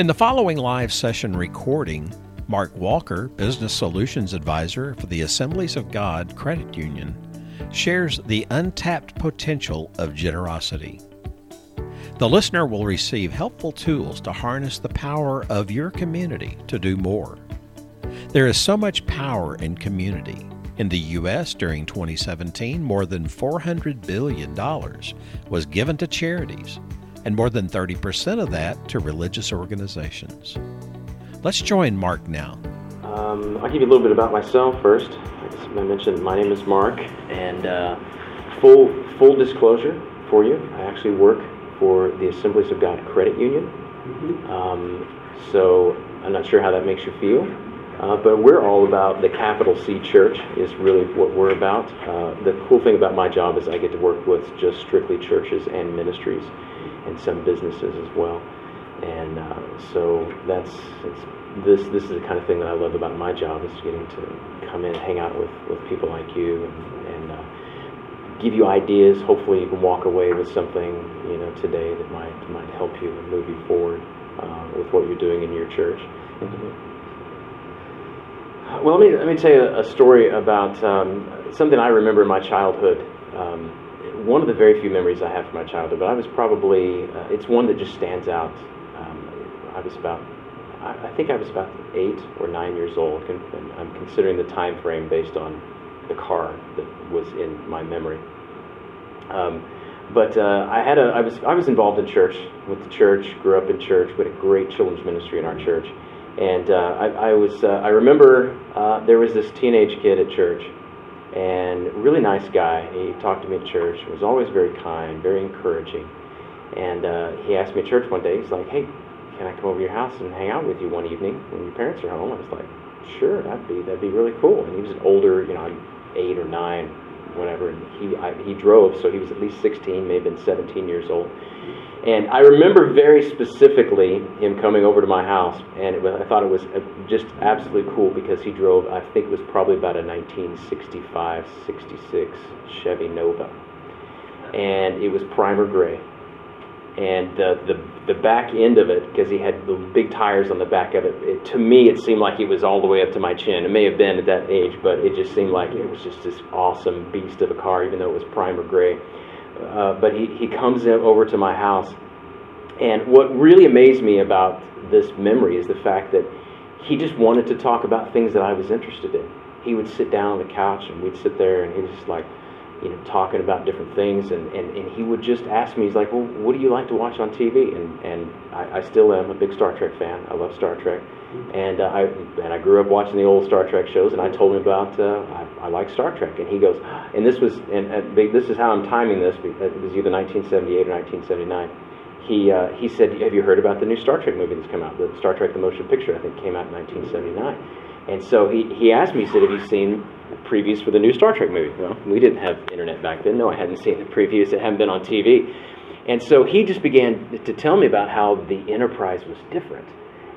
In the following live session recording, Mark Walker, Business Solutions Advisor for the Assemblies of God Credit Union, shares the untapped potential of generosity. The listener will receive helpful tools to harness the power of your community to do more. There is so much power in community. In the U.S. during 2017, more than $400 billion was given to charities, and more than 30% of that to religious organizations. Let's join Mark now. Um, I'll give you a little bit about myself first. As I mentioned, my name is Mark, and uh, full full disclosure for you, I actually work for the Assemblies of God Credit Union. Mm-hmm. Um, so I'm not sure how that makes you feel. Uh, but we're all about the capital C church is really what we're about. Uh, the cool thing about my job is I get to work with just strictly churches and ministries and some businesses as well. And uh, so that's this this is the kind of thing that I love about my job is getting to come in hang out with, with people like you and, and uh, give you ideas. Hopefully you can walk away with something you know today that might might help you and move you forward uh, with what you're doing in your church. Mm-hmm. Well, let me, let me tell you a story about um, something I remember in my childhood. Um, one of the very few memories I have from my childhood, but I was probably, uh, it's one that just stands out. Um, I was about, I, I, think I was about eight or nine years old. And I'm considering the time frame based on the car that was in my memory. Um, but uh, I had a, I was, I was involved in church with the church. Grew up in church. We had a great children's ministry in our church and uh, I, I, was, uh, I remember uh, there was this teenage kid at church, and really nice guy. He talked to me at church. Was always very kind, very encouraging. And uh, he asked me at church one day. He's like, "Hey, can I come over to your house and hang out with you one evening when your parents are home?" I was like, "Sure, that'd be that'd be really cool." And he was an older, you know, eight or nine, whatever. And he I, he drove, so he was at least 16, maybe been 17 years old. And I remember very specifically him coming over to my house, and was, I thought it was uh, just absolutely cool because he drove, I think it was probably about a 1965 66 Chevy Nova. And it was primer gray. And the, the, the back end of it, because he had the big tires on the back of it, it, to me it seemed like it was all the way up to my chin. It may have been at that age, but it just seemed like it was just this awesome beast of a car, even though it was primer gray uh, but he, he comes over to my house. And what really amazed me about this memory is the fact that he just wanted to talk about things that I was interested in. He would sit down on the couch and we'd sit there and he was just like, you know, talking about different things. And, and, and he would just ask me, he's like, well, what do you like to watch on TV? And, and I, I still am a big Star Trek fan. I love Star Trek. And uh, I and I grew up watching the old Star Trek shows, and I told him about uh, I, I like Star Trek, and he goes, and this was and, and this is how I'm timing this. It was either 1978 or 1979. He uh, he said, "Have you heard about the new Star Trek movie that's come out? The Star Trek: The Motion Picture, I think, came out in 1979." And so he, he asked me, he said, "Have you seen previews for the new Star Trek movie?" Well, we didn't have internet back then. No, I hadn't seen the previews. It hadn't been on TV. And so he just began to tell me about how the Enterprise was different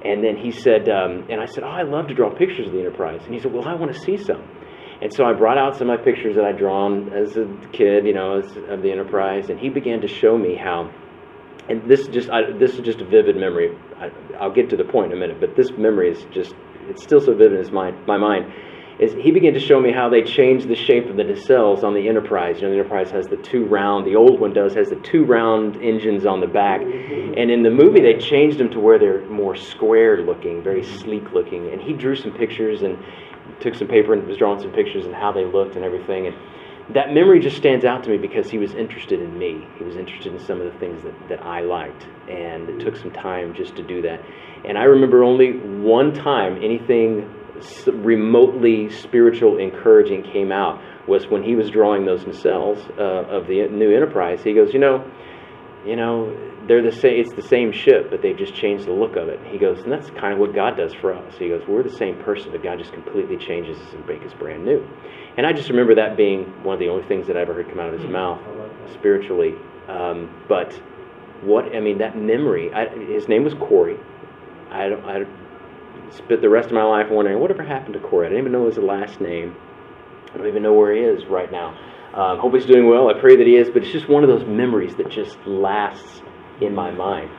and then he said, um, and I said, oh, I love to draw pictures of the Enterprise. And he said, well, I want to see some. And so I brought out some of my pictures that I'd drawn as a kid, you know, as, of the Enterprise, and he began to show me how. And this is just I, this is just a vivid memory. I, will get to the point in a minute, but this memory is just it's still so vivid in my my mind is he began to show me how they changed the shape of the nacelles on the Enterprise. You know, the Enterprise has the two round, the old one does, has the two round engines on the back. And in the movie, they changed them to where they're more square looking, very sleek looking. And he drew some pictures and took some paper and was drawing some pictures and how they looked and everything. And that memory just stands out to me because he was interested in me. He was interested in some of the things that, that I liked. And it took some time just to do that. And I remember only one time anything remotely spiritual encouraging came out was when he was drawing those nacelles uh, of the new enterprise. He goes you know you know they're the same it's the same ship but they've just changed the look of it. He goes and that's kind of what god does for us. He goes we're the same person but god just completely changes us and makes us brand new. And i just remember that being one of the only things that i ever heard come out of his mouth spiritually. Um, but what i mean that memory I, his name was corey I I spent the rest of my life wondering whatever happened to Corey. I didn't even know his last name. I don't even know where he is right now. Um, hope he's doing well. I pray that he is, but it's just one of those memories that just lasts in my mind.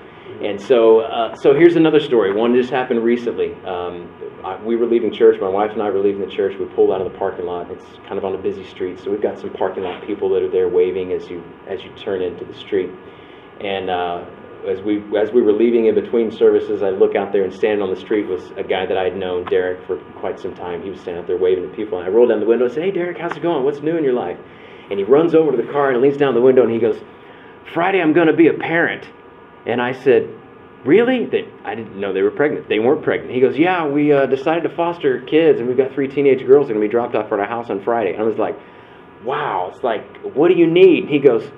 And so, uh, so here's another story. One just happened recently. Um, I, we were leaving church. My wife and I were leaving the church. We pulled out of the parking lot. It's kind of on a busy street, so we've got some parking lot people that are there waving as you as you turn into the street. And uh, as we as we were leaving in between services, I look out there and standing on the street was a guy that I had known, Derek, for quite some time. He was standing out there waving to people, and I rolled down the window and said, "Hey, Derek, how's it going? What's new in your life?" And he runs over to the car and leans down the window and he goes, "Friday, I'm going to be a parent." And I said, Really? They, I didn't know they were pregnant. They weren't pregnant. He goes, Yeah, we uh, decided to foster kids, and we've got three teenage girls that are going to be dropped off at our house on Friday. And I was like, Wow. It's like, What do you need? He goes,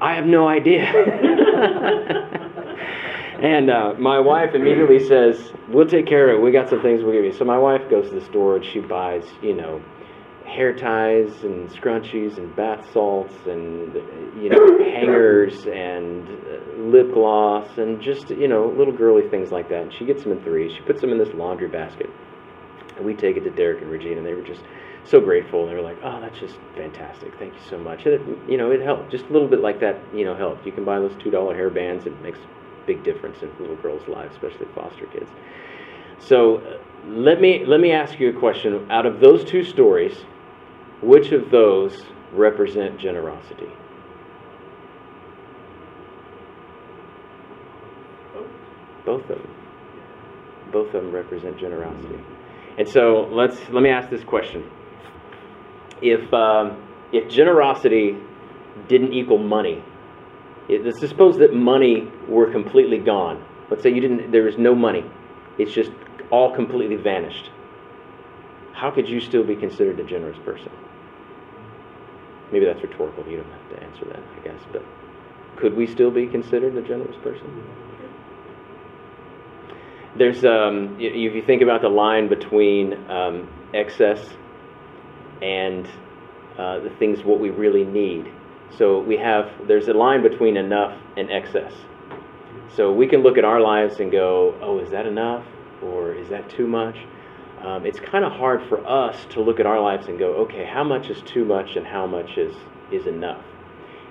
I have no idea. and uh, my wife immediately says, We'll take care of it. We got some things we'll give you. So my wife goes to the store and she buys, you know, hair ties and scrunchies and bath salts and you know hangers and uh, lip gloss and just you know little girly things like that. And she gets them in threes. She puts them in this laundry basket, and we take it to Derek and Regina. And they were just so grateful. And they were like, "Oh, that's just fantastic! Thank you so much." And it, you know, it helped just a little bit like that. You know, helped. You can buy those two dollar hair bands. It makes big difference in little girls' lives, especially foster kids. So. Uh, let me let me ask you a question. Out of those two stories, which of those represent generosity? Both of them. Both of them represent generosity. And so let's let me ask this question: If um, if generosity didn't equal money, let's suppose that money were completely gone. Let's say you didn't. There was no money. It's just all completely vanished. How could you still be considered a generous person? Maybe that's rhetorical. You don't have to answer that, I guess. But could we still be considered a generous person? There's, um, if you think about the line between um, excess and uh, the things what we really need. So we have, there's a line between enough and excess. So we can look at our lives and go, oh, is that enough? Or is that too much? um, it's kind of hard for us to look at our lives and go, okay, how much is too much and how much is, is enough?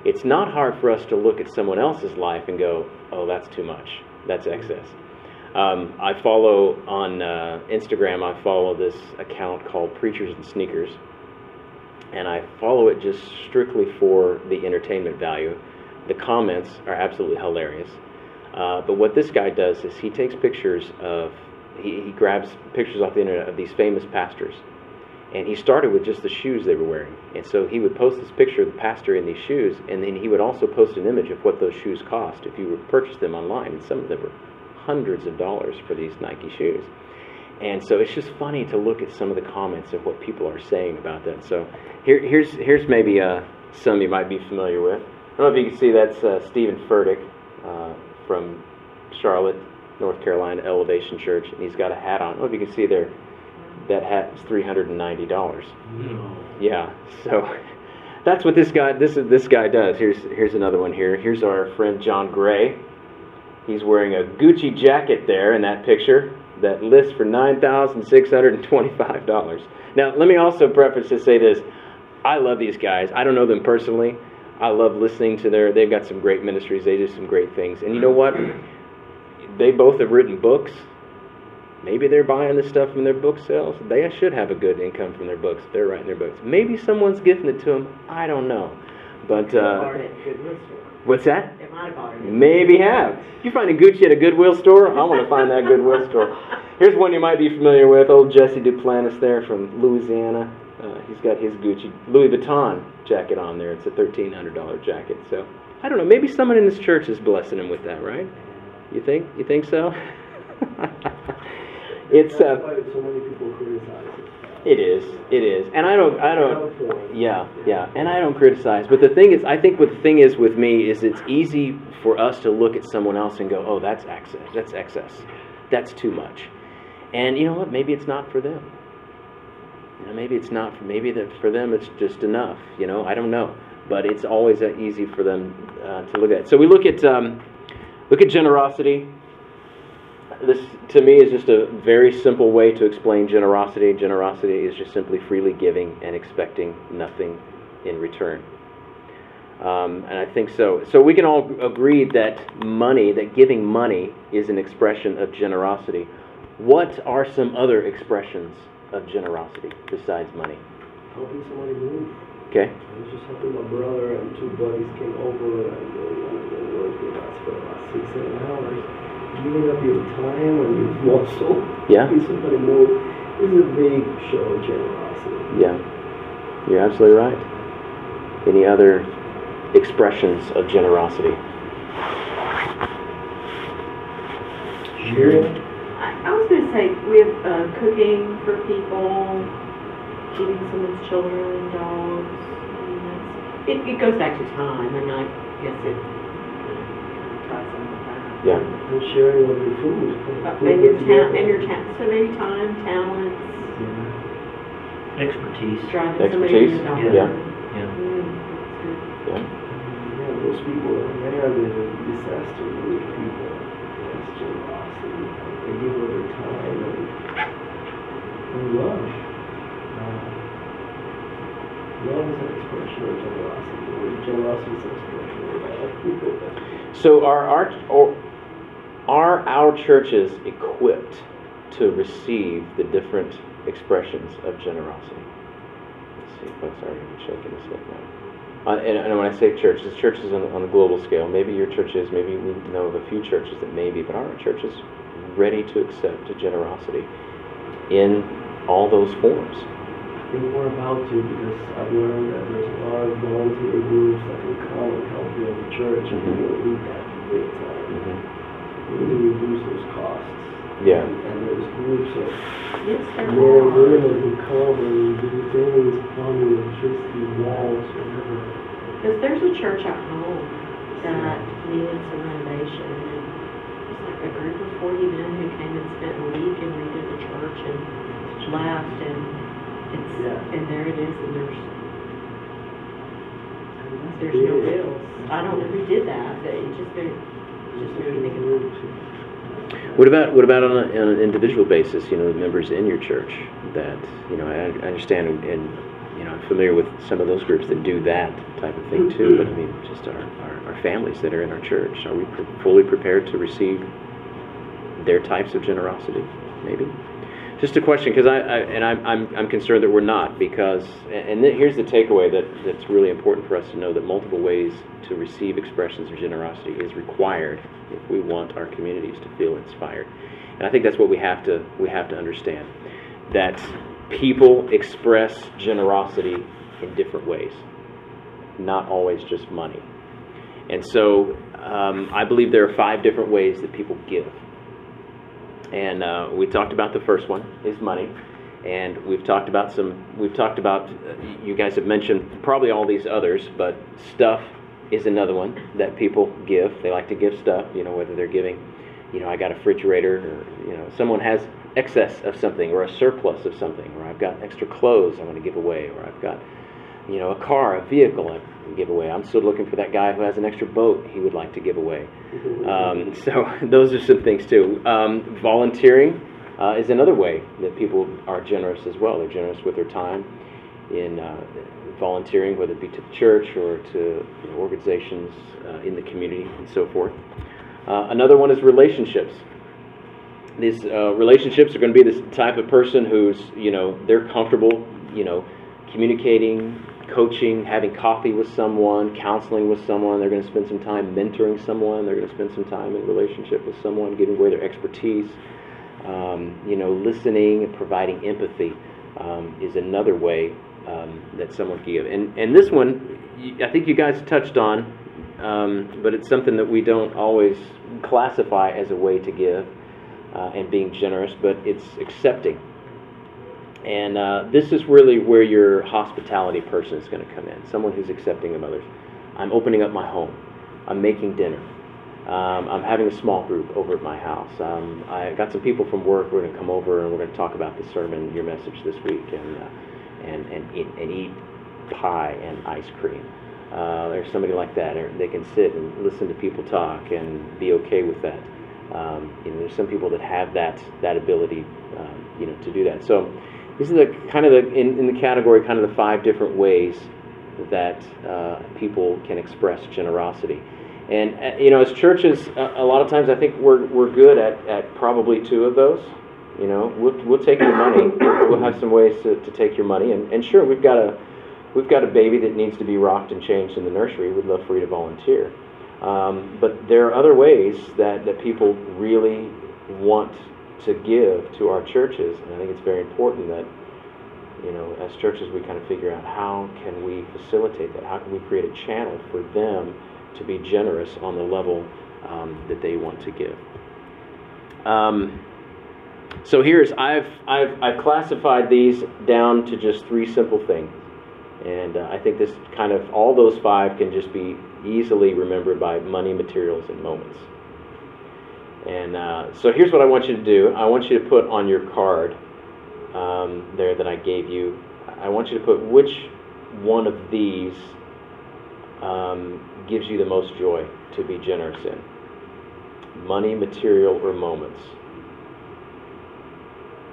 It's not hard for us to look at someone else's life and go, oh, that's too much. That's excess. Um, I follow on uh, Instagram, I follow this account called Preachers and Sneakers. And I follow it just strictly for the entertainment value. The comments are absolutely hilarious. Uh, but what this guy does is he takes pictures of he, he grabs pictures off the internet of these famous pastors. And he started with just the shoes they were wearing. And so he would post this picture of the pastor in these shoes, and then he would also post an image of what those shoes cost if you would purchase them online. And some of them were hundreds of dollars for these Nike shoes. And so it's just funny to look at some of the comments of what people are saying about that. So here, here's, here's maybe uh, some you might be familiar with. I don't know if you can see that's uh, Stephen Furtick uh, from Charlotte, North Carolina Elevation Church, and he's got a hat on. I don't know if you can see there. That hat is three hundred and ninety dollars. No. Yeah, so that's what this guy this this guy does. Here's here's another one here. Here's our friend John Gray. He's wearing a Gucci jacket there in that picture that lists for nine thousand six hundred and twenty-five dollars. Now, let me also preface to say this: I love these guys. I don't know them personally. I love listening to their. They've got some great ministries. They do some great things. And you know what? they both have written books. Maybe they're buying the stuff from their book sales. They should have a good income from their books. They're writing their books. Maybe someone's gifting it to them. I don't know. But uh, what's that? Maybe have. You find a Gucci at a Goodwill store? I want to find that Goodwill store. Here's one you might be familiar with. Old Jesse Duplantis there from Louisiana. Uh, he's got his Gucci Louis Vuitton jacket on there. It's a thirteen hundred dollar jacket. So I don't know. Maybe someone in this church is blessing him with that, right? You think? You think so? it's uh, so many people criticize it. It is. It is. And I don't. I don't. Yeah. Yeah. And I don't criticize. But the thing is, I think what the thing is with me is it's easy for us to look at someone else and go, "Oh, that's excess. That's excess. That's too much." And you know what? Maybe it's not for them. You know, maybe it's not for. Maybe that for them it's just enough. You know, I don't know. But it's always easy for them uh, to look at. So we look at. Um, Look at generosity. This, to me, is just a very simple way to explain generosity. Generosity is just simply freely giving and expecting nothing in return. Um, and I think so. So we can all agree that money, that giving money, is an expression of generosity. What are some other expressions of generosity besides money? Helping somebody move. Okay. I was just helping my brother and two buddies came over and they wanted to work with us for about six, seven hours. Giving up your time and your muscle. Yeah. Helping somebody move is a big show of generosity. Yeah. You're absolutely right. Any other expressions of generosity? Sharing. I, I was gonna say, with uh, cooking for people, feeding someone's children, dogs, I mean, it, it goes back to time, and I guess it ties in with that. Yeah. And sharing of your food. Uh, And your ta- and your ta- so maybe time, talents, Expertise. driving somebody Expertise, to the doctor. yeah. Yeah. Mm, that's. Yeah. Yeah, those people are there, they're the disaster relief people. That's generosity. They give of their time and, and love. Uh, love is an expression of generosity. Generosity is an expression of love. So are our or are our churches equipped to receive the different expressions of generosity? Let's see, folks are shaking this head now. Uh, and, and when I say churches, churches on, on a global scale, maybe your church is, maybe we know of a few churches that maybe, but are our churches ready to accept a generosity in all those forms? I think we're about to because I've learned that there's a lot of volunteer groups that can come and help build the church and we will need that big time. We need to reduce those costs. Yeah. And there's groups of Yes, there men and are. women who come and do things, plumbing, electricity, walls, whatever. Because there's a church at home that needed some renovation, and it was like a group of forty men who came and spent a week and redid the church and left, and it's, Yeah. and there it is, and there's, there's no bills. I don't know who did that, but it just very, What about what about on, a, on an individual basis? You know, the members in your church that you know I, I understand and, and you know I'm familiar with some of those groups that do that type of thing too. But I mean, just our, our, our families that are in our church, are we pre- fully prepared to receive their types of generosity? Maybe. Just a question, because I, I and I'm, I'm I'm concerned that we're not because and then here's the takeaway that that's really important for us to know that multiple ways to receive expressions of generosity is required if we want our communities to feel inspired. And I think that's what we have to we have to understand that people express generosity in different ways, not always just money. And so um, I believe there are five different ways that people give. And uh, we talked about the first one is money, and we've talked about some. We've talked about. Uh, you guys have mentioned probably all these others, but stuff is another one that people give. They like to give stuff. You know, whether they're giving, you know, I got a refrigerator, or you know, someone has excess of something, or a surplus of something, or I've got extra clothes I want to give away, or I've got, you know, a car, a vehicle give away. I'm still looking for that guy who has an extra boat he would like to give away. Um, so those are some things too. Um, volunteering uh, is another way that people are generous as well. They're generous with their time in uh, volunteering, whether it be to the church or to you know, organizations uh, in the community and so forth. Uh, another one is relationships. These uh, relationships are going to be this type of person who's, you know, they're comfortable, you know, communicating, coaching, having coffee with someone, counseling with someone. They're going to spend some time mentoring someone. They're going to spend some time in relationship with someone, giving away their expertise. Um, you know, listening and providing empathy um, is another way um, that someone can give. And and this one, I think you guys touched on, um, but it's something that we don't always classify as a way to give uh, and being generous, but it's accepting. And uh, this is really where your hospitality person is going to come in someone who's accepting of others. I'm opening up my home. I'm making dinner. Um, I'm having a small group over at my house. Um, I got some people from work. We're going to come over and we're going to talk about the sermon, your message this week, and uh, and and eat, and eat pie and ice cream. Uh, there's somebody like that. Or They can sit and listen to people talk and be okay with that. Um, you know, there's some people that have that that ability, um, you know, to do that. So these are the kind of the in, in the category, kind of the five different ways that uh, people can express generosity. And, uh, you know, as churches, uh, a lot of times I think we're, we're good at, at probably two of those. You know, we'll, we'll take your money. We'll have some ways to, to take your money. And, and sure, we've got a we've got a baby that needs to be rocked and changed in the nursery. We'd love for you to volunteer. Um, but there are other ways that, that people really want to give to our churches. And I think it's very important that, you know, as churches, we kind of figure out how can we facilitate that? How can we create a channel for them to be generous on the level um, that they want to give? Um, so here's I've, I've I've classified these down to just three simple things, and uh, I think this kind of all those five can just be easily remembered by money, materials, and moments. And uh, so here's what I want you to do. I want you to put on your card um, there that I gave you. I want you to put which one of these um, gives you the most joy to be generous in money, material, or moments.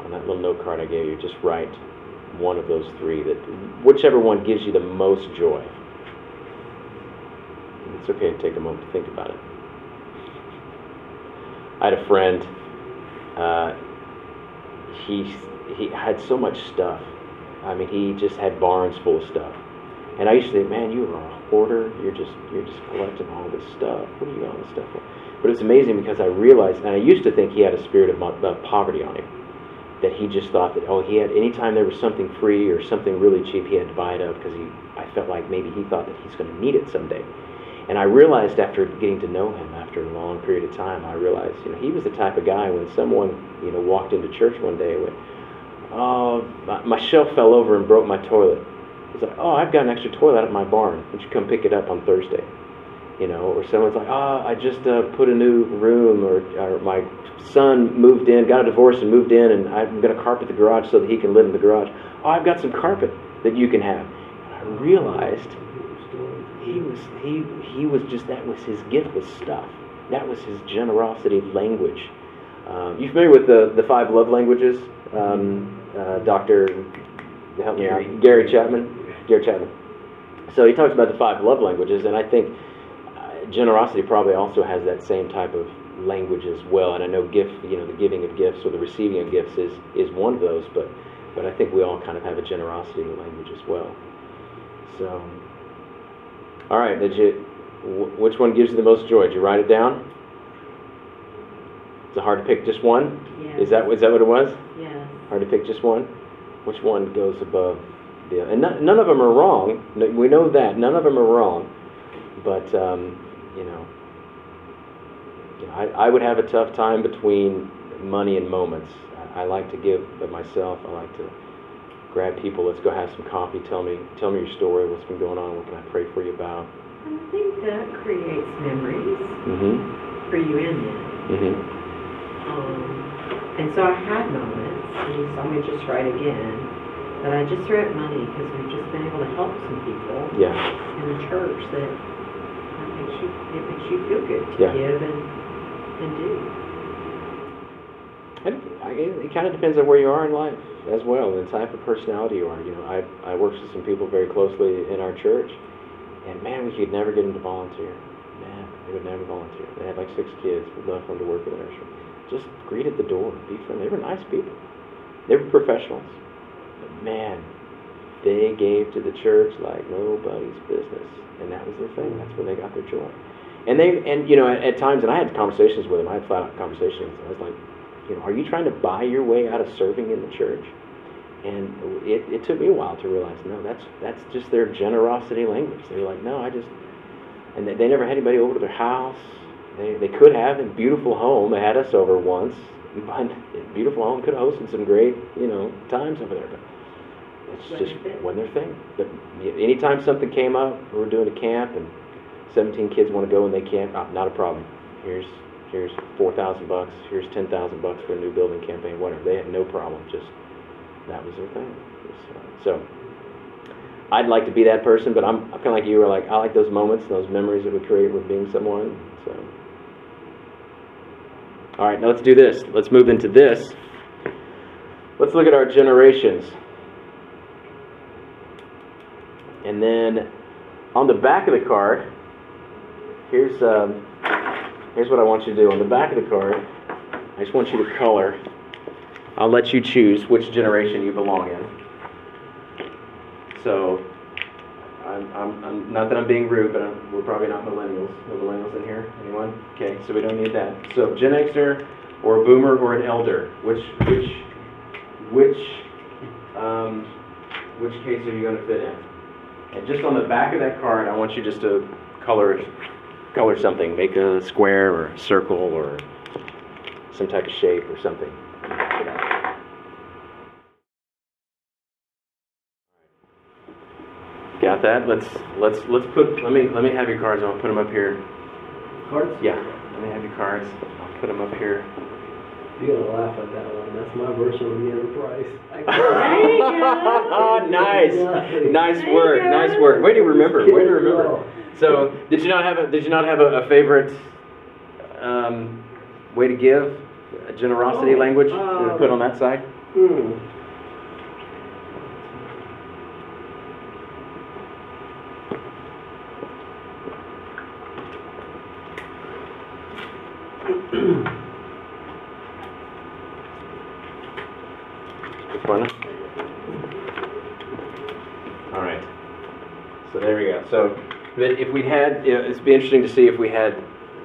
On that little note card I gave you, just write one of those three that whichever one gives you the most joy. It's okay to take a moment to think about it. I had a friend. Uh, he he had so much stuff. I mean, he just had barns full of stuff. And I used to think, man, you are a hoarder. You're just you're just collecting all this stuff. What are you got all this stuff for? But it's amazing because I realized, and I used to think he had a spirit of, of poverty on him. That he just thought that oh he had anytime there was something free or something really cheap he had to buy it up because he I felt like maybe he thought that he's going to need it someday. And I realized after getting to know him after a long period of time, I realized, you know, he was the type of guy when someone, you know, walked into church one day went, oh, my, my shelf fell over and broke my toilet. He's like, oh, I've got an extra toilet at my barn. Would you come pick it up on Thursday? You know, or someone's like, oh, I just uh, put a new room, or, or my son moved in, got a divorce and moved in, and I'm going to carpet the garage so that he can live in the garage. Oh, I've got some carpet that you can have. And I realized was he he was just that was his gift was stuff. That was his generosity language. Um, you familiar with the the five love languages? Um, uh, Doctor, help me out. Gary Chapman. Gary Chapman. So he talks about the five love languages, and I think uh, generosity probably also has that same type of language as well. And I know gift, you know, the giving of gifts or the receiving of gifts is is one of those, but but I think we all kind of have a generosity language as well. So. All right, did you? Which one gives you the most joy? Did you write it down? Is it hard to pick just one? Yes. Is that is that what it was? Yes. Hard to pick just one. Which one goes above the? Other? And none, none of them are wrong. We know that none of them are wrong. But um, you know, you know, I, I would have a tough time between money and moments. I, I like to give of myself. I like to grab people. Let's go have some coffee. Tell me tell me your story. What's been going on? What can I pray for you about? I think that creates memories Mm-hmm. for you in it. Mm-hmm. Um, and so I had moments, and you saw me just write again, that I just threw at money because we've just been able to help some people Yeah. in the church that that makes you, it makes you feel good to Yeah. give and, and do. It kind of depends on where you are in life as well, the type of personality you are. You know, I I worked with some people very closely in our church, and man, we could never get them to volunteer. Man, they would never volunteer. They had like six kids. We'd love for them to work in the nursery. Just greet at the door, be friendly. They were nice people. They were professionals. But man, they gave to the church like nobody's business, and that was their thing. That's where they got their joy. And they and you know at, at times, and I had conversations with them. I had flat out conversations. I was like, you know, are you trying to buy your way out of serving in the church? And it, it took me a while to realize, no, that's that's just their generosity language. They're like, no, I just, and they, they never had anybody over to their house. They, they could have a beautiful home. They had us over once, but beautiful home could have hosted some great, you know, times over there. But it's just wasn't their thing. But anytime something came up, we were doing a camp, and 17 kids want to go and they can't. not a problem. Here's here's 4,000 bucks. Here's 10,000 bucks for a new building campaign. Whatever. They had no problem. Just that was their thing. So, so I'd like to be that person, but I'm, I'm kind of like you. Were like I like those moments, and those memories that we create with being someone. So. All right, now let's do this. Let's move into this. Let's look at our generations. And then on the back of the card, here's um, here's what I want you to do. On the back of the card, I just want you to color. I'll let you choose which generation you belong in. So, I'm, I'm, I'm not that I'm being rude, but I'm, we're probably not millennials. No millennials in here? Anyone? Okay, so we don't need that. So, Gen Xer, or a Boomer, or an Elder. Which which which um, which case are you going to fit in? And just on the back of that card, I want you just to color color something. Make a square or a circle or some type of shape or something. Got that? Let's let's let's put. Let me let me have your cards. I'll put them up here. Cards? Yeah. Let me have your cards. I'll put them up here. You're gonna laugh at that one. That's my version of the Enterprise. There you nice, nice There you work, go. nice work. Way to remember. Way to Kid, remember. So, did you not have a Did you not have a, a favorite um, way to give? A generosity Oh, language um, to put on that side. Hmm. Which one? All right. So there we go. So but if we had, it'd be interesting to see if we had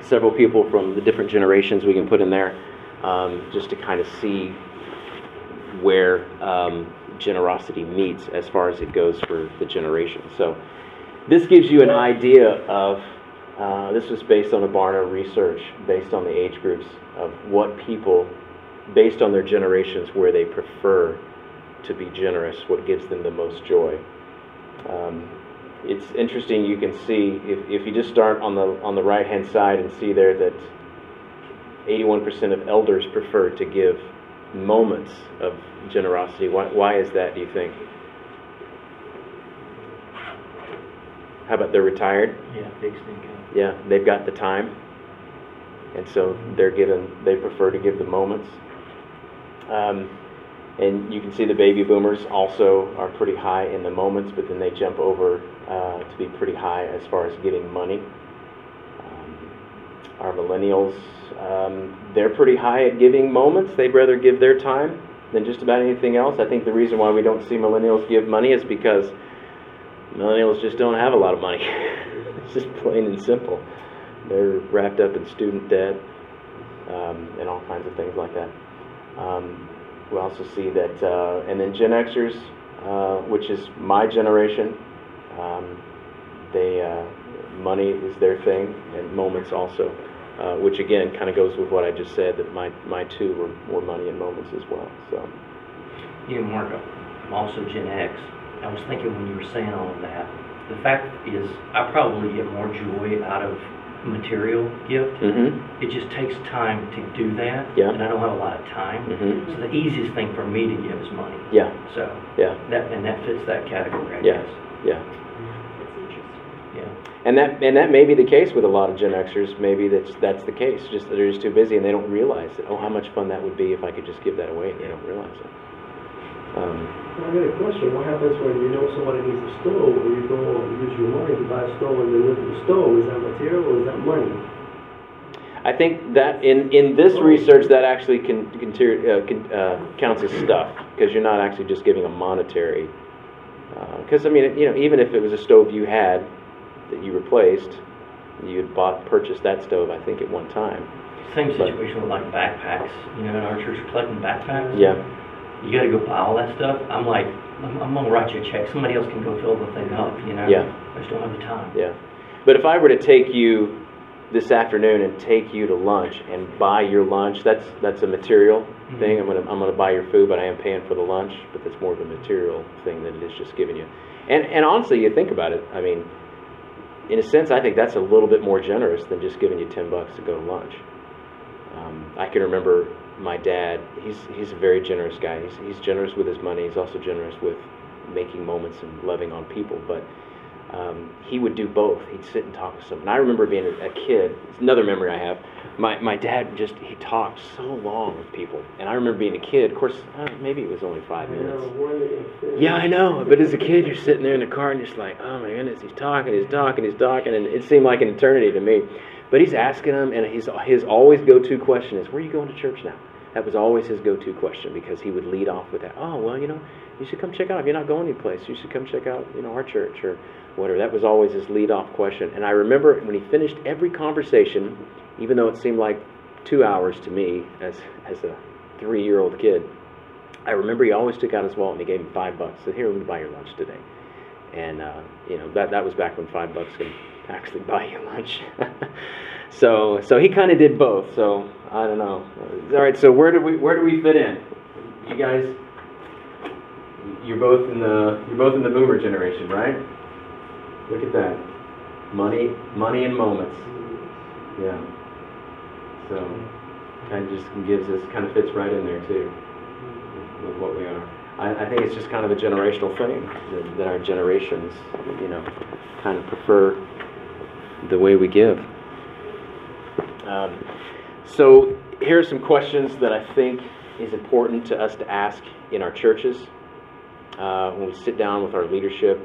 several people from the different generations we can put in there, um, just to kind of see where um, generosity meets as far as it goes for the generations. So this gives you an idea of. Uh, this was based on a Barna research, based on the age groups of what people, based on their generations, where they prefer to be generous, what gives them the most joy. Um, it's interesting. You can see if, if you just start on the on the right hand side and see there that 81% of elders prefer to give moments of generosity. Why, why is that? Do you think? How about they're retired? Yeah, fixed income. Yeah, they've got the time, and so they're given. They prefer to give the moments. Um, and you can see the baby boomers also are pretty high in the moments, but then they jump over uh, to be pretty high as far as giving money. Um, our millennials, um, they're pretty high at giving moments. They'd rather give their time than just about anything else. I think the reason why we don't see millennials give money is because millennials just don't have a lot of money. it's just plain and simple. They're wrapped up in student debt um, and all kinds of things like that. Um, we also see that, uh, and then Gen Xers, uh, which is my generation, um, they uh, money is their thing, and moments also, uh, which again kind of goes with what I just said that my my two were, were money and moments as well. So You know, Mark, I'm also Gen X. I was thinking when you were saying all of that, the fact is, I probably get more joy out of material gift. mm-hmm. It just takes time to do that. Yeah. And I don't have a lot of time. Mm-hmm. So the easiest thing for me to give is money. yeah, So yeah, that, and that fits that category, I Yeah. guess. yeah. That's interesting. Yeah. And that and that may be the case with a lot of Gen Xers. Maybe that's that's the case. Just that they're just too busy and they don't realize that. Oh, how much fun that would be if I could just give that away. And they don't realize it. Um, I got a question. What happens when you know somebody needs a stove or you go and use your money to buy a stove and they live deliver the stove? Is that material or is that money? I think that in, in this research that actually can, can, uh, can uh, counts as stuff because you're not actually just giving a monetary. Because I mean, you know, even if it was a stove you had that you replaced, you had bought purchased that stove. I think at one time. Same But- situation with like backpacks. You know, in our church, collecting backpacks. Yeah, You got to go buy all that stuff. I'm like, I'm, I'm gonna write you a check. Somebody else can go fill the thing up. You know. Yeah. I just don't have the time. yeah. But if I were to take you this afternoon and take you to lunch and buy your lunch, that's that's a material mm-hmm. thing. I'm gonna I'm gonna buy your food, but I am paying for the lunch. But that's more of a material thing than it is just giving you. And and honestly, you think about it. I mean, in a sense, I think that's a little bit more generous than just giving you ten bucks to go to lunch. Um, I can remember my dad. He's he's a very generous guy. He's he's generous with his money. He's also generous with making moments and loving on people. But um, he would do both. He'd sit and talk to someone. I remember being a, a kid. It's another memory I have. My, my dad just he talked so long with people, and I remember being a kid. Of course, uh, maybe it was only five minutes. know, one minute. Yeah, I know. But as a kid, you're sitting there in the car and you're just like, oh my goodness, he's talking, he's talking, he's talking, and it seemed like an eternity to me. But he's asking them, and his his always go-to question is, "Where are you going to church now?" That was always his go-to question because he would lead off with that. Oh well, you know, you should come check out. If you're not going anyplace, you should come check out, you know, our church or whatever. That was always his lead-off question. And I remember when he finished every conversation, even though it seemed like two hours to me as as a three-year-old kid. I remember he always took out his wallet and he gave him five bucks. Said, "Here, let me buy your lunch today." And uh, you know that that was back when five bucks could actually buy you lunch. so so he kind of did both. So I don't know. All right. So where do we where do we fit in? You guys, you're both in the you're both in the boomer generation, right? Look at that, money money and moments. Yeah. So kind of just gives us kind of fits right in there too with what we are. I, I think it's just kind of a generational thing that, that our generations, you know, kind of prefer the way we give. Um, so here are some questions that I think is important to us to ask in our churches uh, when we sit down with our leadership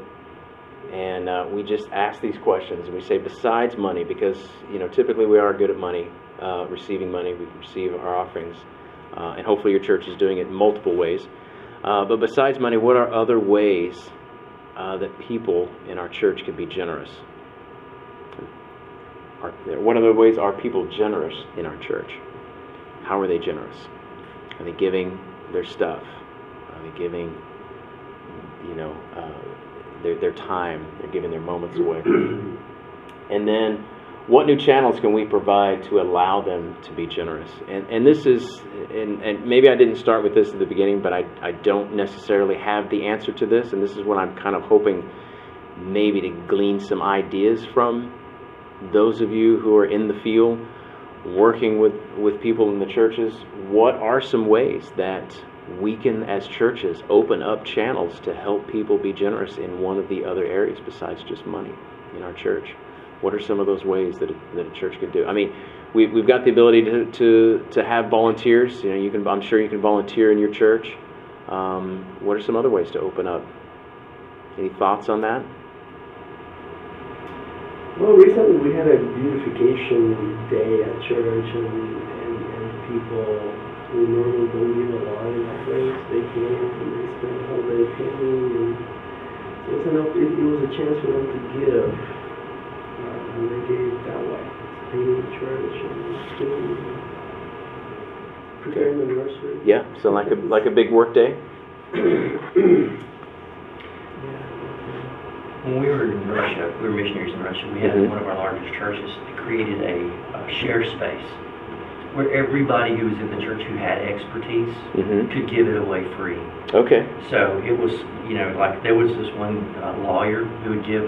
and uh, we just ask these questions and we say besides money because you know typically we are good at money uh, receiving money we receive our offerings uh, and hopefully your church is doing it multiple ways. Uh, but besides money what are other ways uh, that people in our church can be generous? Are, what other ways are people generous in our church? How are they generous? Are they giving their stuff? Are they giving you know uh, their, their time, they're giving their moments away. and then, what new channels can we provide to allow them to be generous? And, and this is, and, and maybe I didn't start with this at the beginning, but I, I don't necessarily have the answer to this, and this is what I'm kind of hoping maybe to glean some ideas from those of you who are in the field working with, with people in the churches. What are some ways that we can, as churches, open up channels to help people be generous in one of the other areas besides just money in our church. What are some of those ways that a, that a church could do? I mean, we, we've got the ability to, to, to have volunteers. You know, you can. I'm sure you can volunteer in your church. Um, what are some other ways to open up? Any thoughts on that? Well, recently we had a beautification day at church, and, and, and people who normally don't give a lot in offerings, they came and they spent the whole day painting, and so it was, enough, it, it was a chance for them to give, uh, and they gave that way, painting the church and cleaning, and preparing the nursery. Yeah. So like a like a big work day. Yeah. When we were in Russia, we were missionaries in Russia, we had Mhm. one of our largest churches that created a, a share space where everybody who was in the church who had expertise hmm could give it away free. Okay. So it was, you know, like there was this one uh, lawyer who would give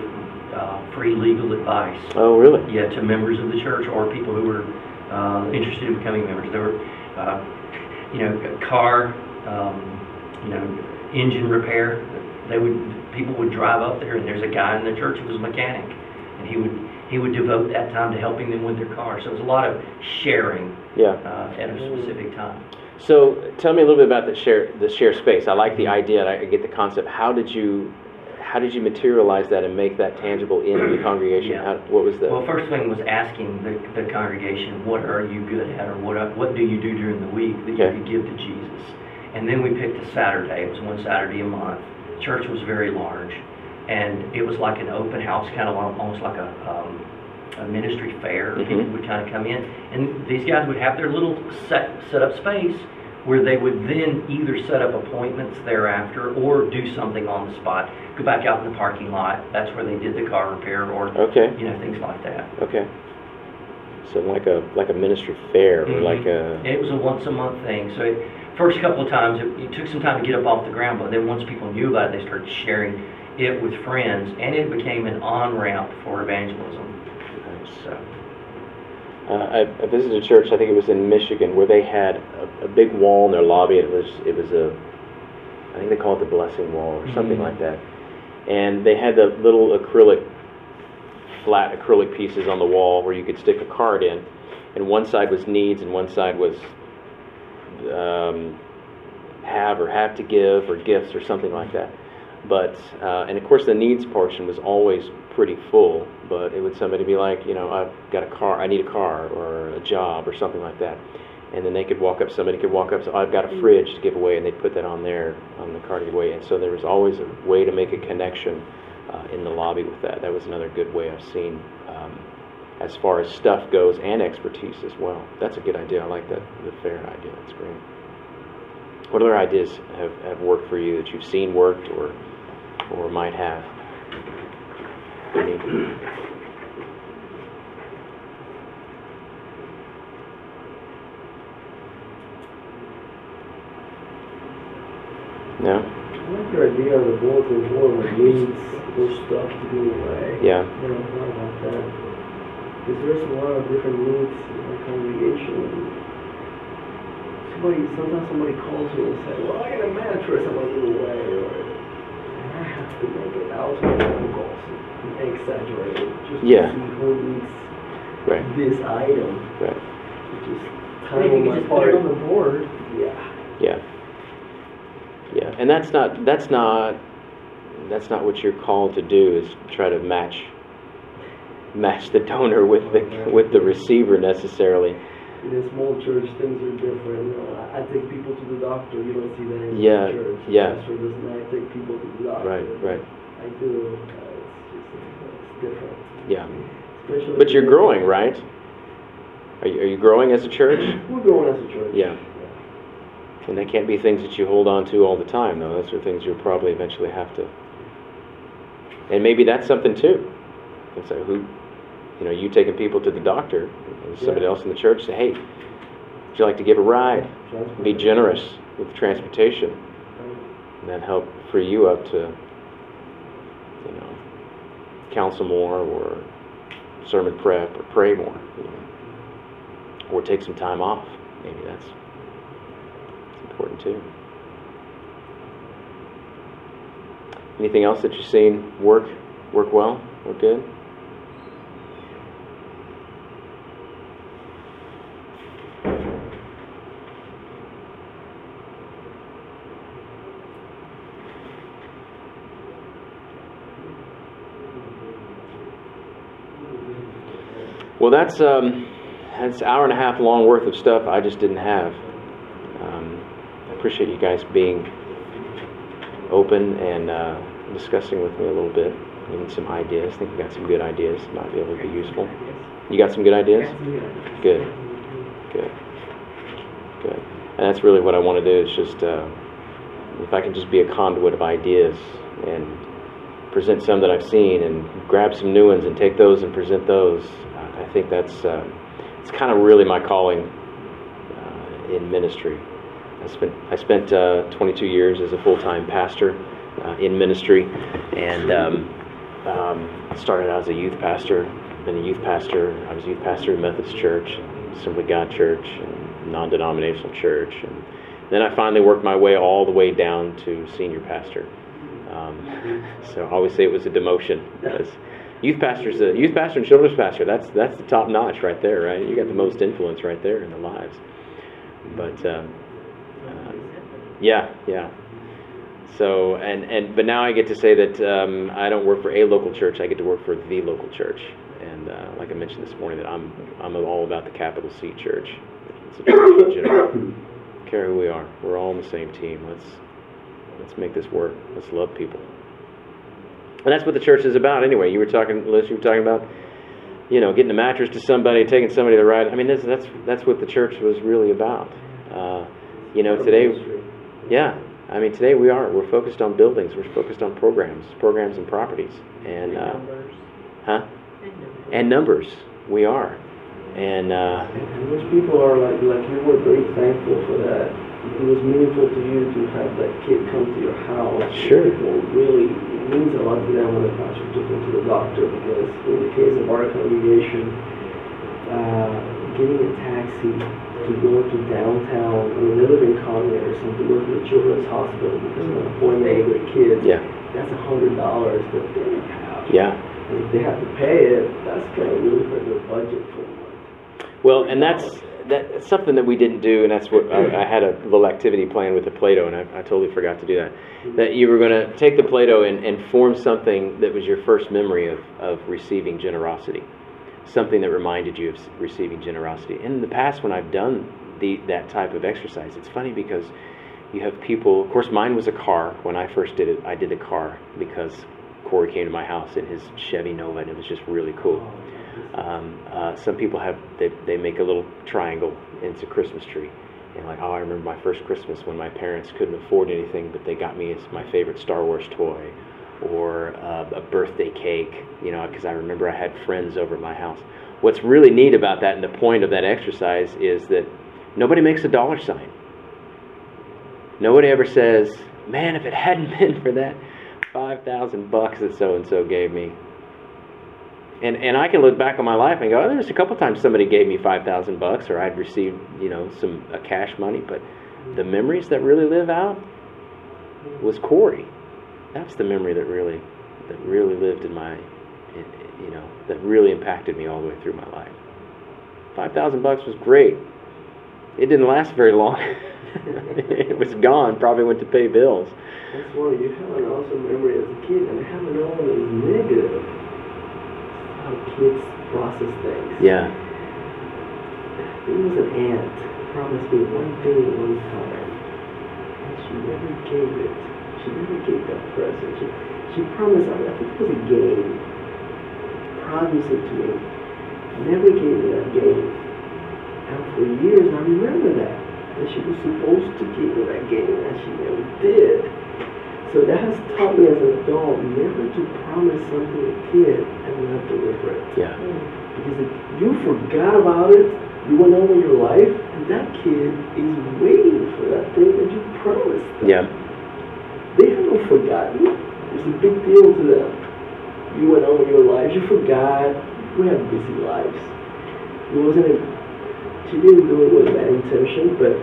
uh, free legal advice, Oh, really? yeah, to members of the church or people who were uh, interested in becoming members. There were, uh, you know, car, um, you know, engine repair. They would people would drive up there, and there's a guy in the church who was a mechanic, and he would he would devote that time to helping them with their car. So it was a lot of sharing Yeah. uh, at a specific time. So tell me a little bit about the share the share space. I like the idea. I get the concept. How did you how did you materialize that and make that tangible in the congregation? Yeah. How, what was the Well, first thing was asking the, the congregation, what are you good at, or what what do you do during the week that Okay. you could give to Jesus? And then we picked a Saturday. It was one Saturday a month. Church was very large, and it was like an open house, kind of almost like a, um, a ministry fair. Mhm. People would kind of come in, and these guys would have their little set set up space where they would then either set up appointments thereafter or do something on the spot. Go back out in the parking lot. That's where they did the car repair or Okay. you know things like that. Okay. So like a like a ministry fair or Mhm. like a And it was a once a month thing. So it, first couple of times, it, it took some time to get up off the ground, but then once people knew about it, they started sharing it with friends, and it became an on ramp for evangelism. So Uh, I, I visited a church. I think it was in Michigan, where they had a, a big wall in their lobby. It was it was a, I think they call it the blessing wall or something Mhm. like that. And they had the little acrylic flat acrylic pieces on the wall where you could stick a card in, and one side was needs and one side was um, have or have to give or gifts or something like that. But uh, and of course the needs portion was always pretty full. But it would somebody be like, you know, I've got a car, I need a car or a job or something like that, and then they could walk up. Somebody could walk up. So I've got a fridge to give away, and they'd put that on there on the card to give away. And so there was always a way to make a connection uh, in the lobby with that. That was another good way I've seen. Um, as far as stuff goes and expertise as well. That's a good idea. I like that the fair idea. That's great. What other ideas have, have worked for you that you've seen worked or or might have? Any? No? I like your idea of the board with needs or stuff to do away. Yeah. Know, I thought about that. Because there's a lot of different needs in our congregation. Somebody, sometimes somebody calls me and say, well, I got a mattress I want to give away, or have to make it out of phone calls and exaggerate it just Yeah. to see who needs Right. this item. Right. Which is Maybe time you on my just put it part. on the board. Yeah. Yeah. Yeah, and that's not that's not that's not what you're called to do is try to match match the donor with the with the receiver necessarily. In a small church, things are different. You know, I take people to the doctor. You don't see that in Yeah, the church. yeah. Pastor doesn't. I take people to the doctor. Right, right. I do. Uh, it's just it's different. Yeah. Especially But you're growing, right? Are you, are you growing as a church? We're growing as a church. Yeah. And they can't be things that you hold on to all the time, though. Those are things you'll probably eventually have to. And maybe that's something too. And so, who, you know, you taking people to the doctor, somebody else in the church say, hey, would you like to give a ride? Be generous with transportation. And that help free you up to, you know, counsel more or sermon prep or pray more. You know. Or take some time off. Maybe that's, that's important too. Anything else that you've seen work work well? Work good? Well, that's um, that's hour and a half long worth of stuff I just didn't have. Um, I appreciate you guys being open and uh, discussing with me a little bit, giving some ideas. I think we got some good ideas. Might be able to be useful. You got some good ideas? Good. Good. Good. And that's really what I want to do is just, uh, if I can just be a conduit of ideas and present some that I've seen and grab some new ones and take those and present those, I think that's, uh, it's kind of really my calling uh, in ministry. I spent, I spent uh, 22 years as a full-time pastor uh, in ministry and um, um, started out as a youth pastor, been a youth pastor. I was a youth pastor in Methodist Church, of God Church, and non-denominational church. And then I finally worked my way all the way down to senior pastor. Um, so I always say it was a demotion. Youth pastor's a youth pastor and children's pastor. That's that's the top notch right there, right? You got the most influence right there in the lives. But um, uh, yeah, yeah. So and and but now I get to say that um, I don't work for a local church. I get to work for the local church. And uh, like I mentioned this morning, that I'm I'm all about the capital C church. It's a church in general. Care who we are. We're all on the same team. Let's let's make this work. Let's love people. And that's what the church is about, anyway. You were talking, Liz. You were talking about, you know, getting a mattress to somebody, taking somebody to ride. I mean, that's that's that's what the church was really about. Uh, you know, today, yeah. I mean, today we are. We're focused on buildings. We're focused on programs, programs and properties, and uh, huh? And numbers. We are. And uh, And those people are like, like you were very thankful for that. It was meaningful to you to have that kid come to your house. Sure. People really, it means a lot to them when pastor took them to the doctor because in the case of our congregation, uh, getting a taxi to go to downtown, I mean, they live in Congress, and to go to the children's hospital because of an appointment with their kids, yeah, that's a hundred dollars that they have. yeah, And if they have to pay it, that's kind of really for their budget for a month. Well, and that's that's something that we didn't do, and that's what I, I had a little activity plan with the Play-Doh, and I, I totally forgot to do that. Mm-hmm. That you were going to take the Play-Doh and, and form something that was your first memory of, of receiving generosity, something that reminded you of receiving generosity. And In the past, when I've done the that type of exercise, it's funny because you have people. Of course, mine was a car. When I first did it, I did a car because Corey came to my house in his Chevy Nova, and it was just really cool. Oh, Um, uh, some people have they, they make a little triangle a Christmas tree, and like oh I remember my first Christmas when my parents couldn't afford anything, but they got me my favorite Star Wars toy, or uh, a birthday cake, you know, because I remember I had friends over at my house. What's really neat about that and the point of that exercise is that nobody makes a dollar sign. Nobody ever says, "Man, if it hadn't been for that five thousand bucks that so and so gave me, and and I can look back on my life and go, oh, there's a couple times somebody gave me five thousand bucks, or I'd received you know some uh, cash money, but the memories that really live out was Corey. That's the memory that really that really lived in my, you know, that really impacted me all the way through my life. Five thousand bucks was great. It didn't last very long. it was gone. Probably went to pay bills. That's why you have an awesome memory as a kid, and having all is negative. How kids process things. Yeah. There was an aunt promised me one thing one time, and she never gave it. She never gave that present. She, she promised, I think it was a game, promised it to me. Never gave me that game. And for years, I remember that. That she was supposed to give me that game, and she never did. So that has taught me as an adult never to promise something to a kid and not deliver it. Yeah. Because if you forgot about it, you went on with your life, and that kid is waiting for that thing that you promised them. Yeah. They haven't forgotten. It's a big deal to them. You went on with your life, you forgot. We have busy lives. It wasn't a, she didn't do it with that intention, but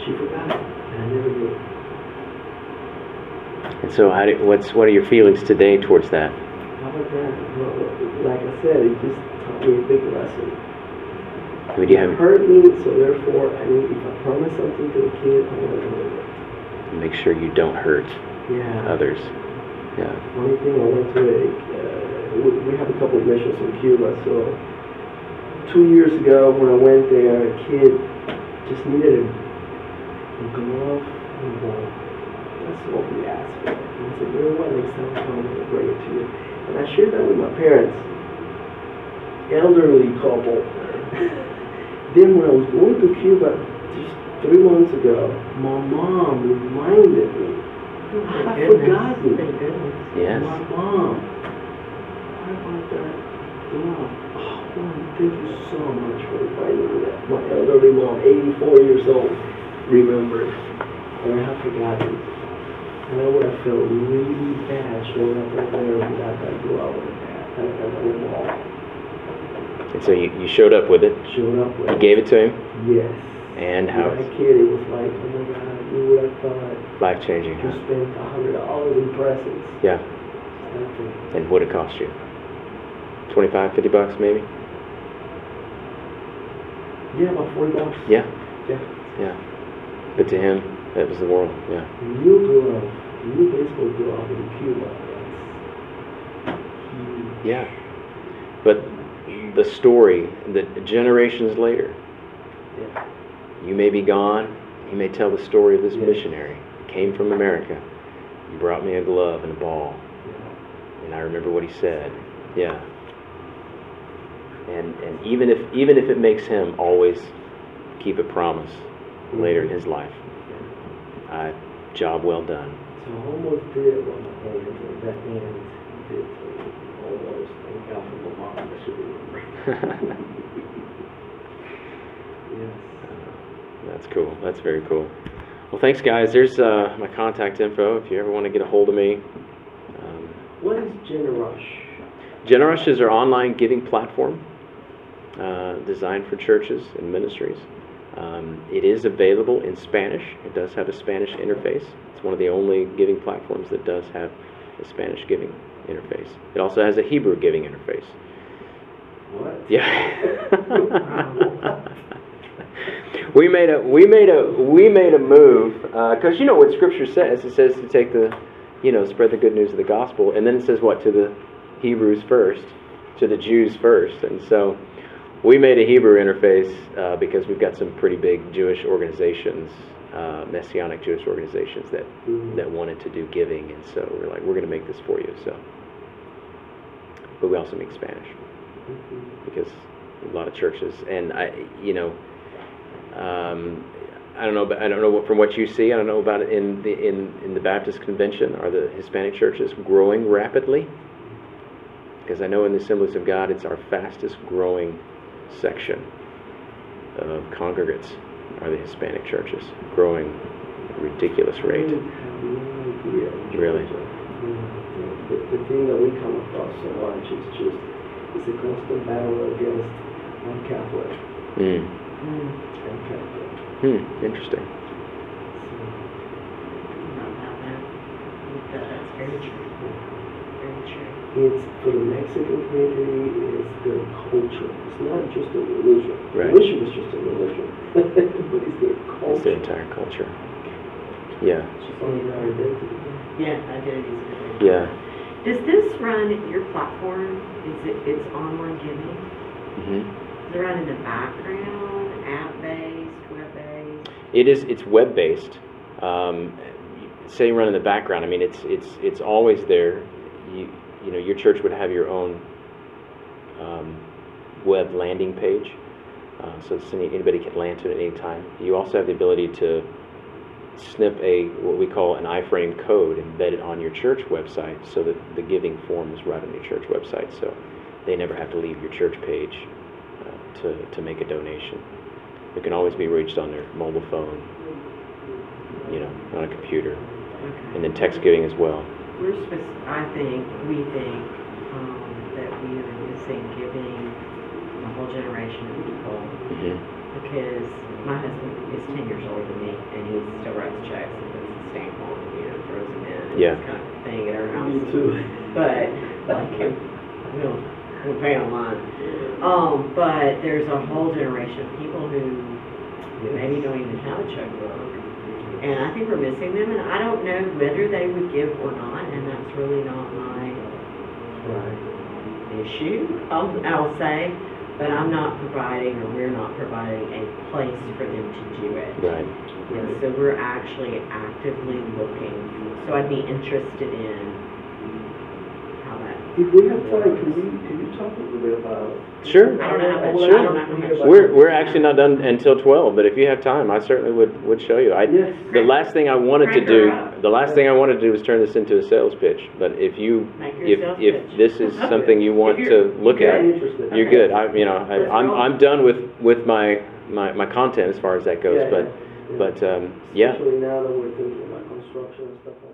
she forgot. And I never knew. And so, how do, what's what are your feelings today towards that? How about that? Like I said, it just taught me a big lesson. I mean, do you have hurt me, so therefore, I need, if I promise something to a kid, I want to deliver it. make sure you don't hurt Yeah. others? Yeah. Funny thing, I went to a, uh, we, we have a couple of missions in Cuba, so two years ago when I went there, a kid just needed a glove and a ball. That's what we asked for. And I said, you know what, next time I come, I'm going to bring it to you. And I shared that with my parents, elderly couple. then when I was going to Cuba just three months ago, my mom reminded me. I had forgotten. Thank goodness. Yes. My mom. Why about that? Glove. Oh, mom, thank you so much for reminding me that. My elderly mom, 84 years old, remembered. And I have forgotten. And I would have felt really bad showing up right there without that glove and that, and, and wall. And so you, you showed up with it. Showed up with it. You gave it to him, Yes. and how As a kid, it was like, oh my God, you would have thought life changing. you spent a hundred dollars in presents. Yeah. Nothing. And what it cost you? 25, 50 bucks maybe? Yeah, about forty bucks. Yeah. Yeah. Yeah. But to him, that was the world. Yeah. New glove, new baseball glove in Cuba. That's huge. Yeah. But the story that generations later, Yeah. you may be gone, you may tell the story of this Yes. missionary. Came from America. He brought me a glove and a ball. yeah. and I remember what he said. Yeah. And and even if even if it makes him always keep a promise later in his life, uh, job well done. So I almost did aunt and that did. Almost. Thank God for my mom. I should remember. Yes. That's cool. That's very cool. Well, thanks, guys. There's uh, my contact info if you ever want to get a hold of me. Um, What is Generush? Generush is our online giving platform uh, designed for churches and ministries. Um, it is available in Spanish. It does have a Spanish interface. It's one of the only giving platforms that does have a Spanish giving interface. It also has a Hebrew giving interface. What? Yeah. we made a we made a we made a move because you know what Scripture says. It says to take the you know spread the good news of the gospel, and then it says what to the Hebrews first, to the Jews first, and so we made a Hebrew interface uh, because we've got some pretty big Jewish organizations, uh, messianic Jewish organizations that Mhm. that wanted to do giving, and so we're like we're going to make this for you. So, but we also make Spanish Mhm. because a lot of churches and I, you know, um, I don't know, but I don't know what, from what you see. I don't know about it in the in in the Baptist convention. Are the Hispanic churches growing rapidly? Because I know in the Assemblies of God, it's our fastest growing section of congregates are the Hispanic churches, growing at a ridiculous rate. have no idea. Really? The, the thing that we come across so much is just it's a constant battle against non-Catholic Mm. Mm. and Catholic. Hmm. Interesting. Not about that. But That's very true. Very true. It's for the Mexican community. It's their culture. It's not just a religion. Right. Religion is just a religion, but it's their It's the entire culture. Yeah. It's just only their identity. Yeah, identity is good. Yeah. Does this run your platform? Is it, it's online giving? hmm Does it run in the background, app-based, web-based? It is. It's web based. Um, say run in the background. I mean, it's it's it's always there. You you know, your church would have your own um, web landing page, uh, so anybody can land to it at any time. You also have the ability to snip a what we call an iframe code embedded on your church website, so that the giving form is right on your church website, so they never have to leave your church page uh, to to make a donation. It can always be reached on their mobile phone, you know, on a computer, and then text giving as well. We're spec- I think, we think, um, that we are missing giving a whole generation of people hmm because my husband is ten years older than me and he still writes checks and puts a stamp on, you know, throws them in. and Yeah. this kind of thing at our house. Me too. But, like, we'll, we'll pay online. Um, but there's a whole generation of people who maybe don't even have a checkbook. And I think we're missing them, and I don't know whether they would give or not, that's really not my Right. issue, I'll, I'll say. But I'm not providing, or we're not providing a place for them to do it. Right. And so we're actually actively looking, so I'd be interested in how that. If we have time, can we, can you talk a little bit about? Sure. I don't know how Sure. I don't know how. We're, we're actually not done until 12, but if you have time, I certainly would, would show you. I, Yes. the last thing I wanted to do, the last thing I wanted to do was turn this into a sales pitch. But if you, Make your if, sales if pitch. this is something you want If to you're- look at, I'm interested. you're good. I, you know, I, I'm. I'm done with, with my, my, my content as far as that goes. Yeah, But, yeah, yeah. but, um, yeah. Especially now that we're thinking about construction and stuff, I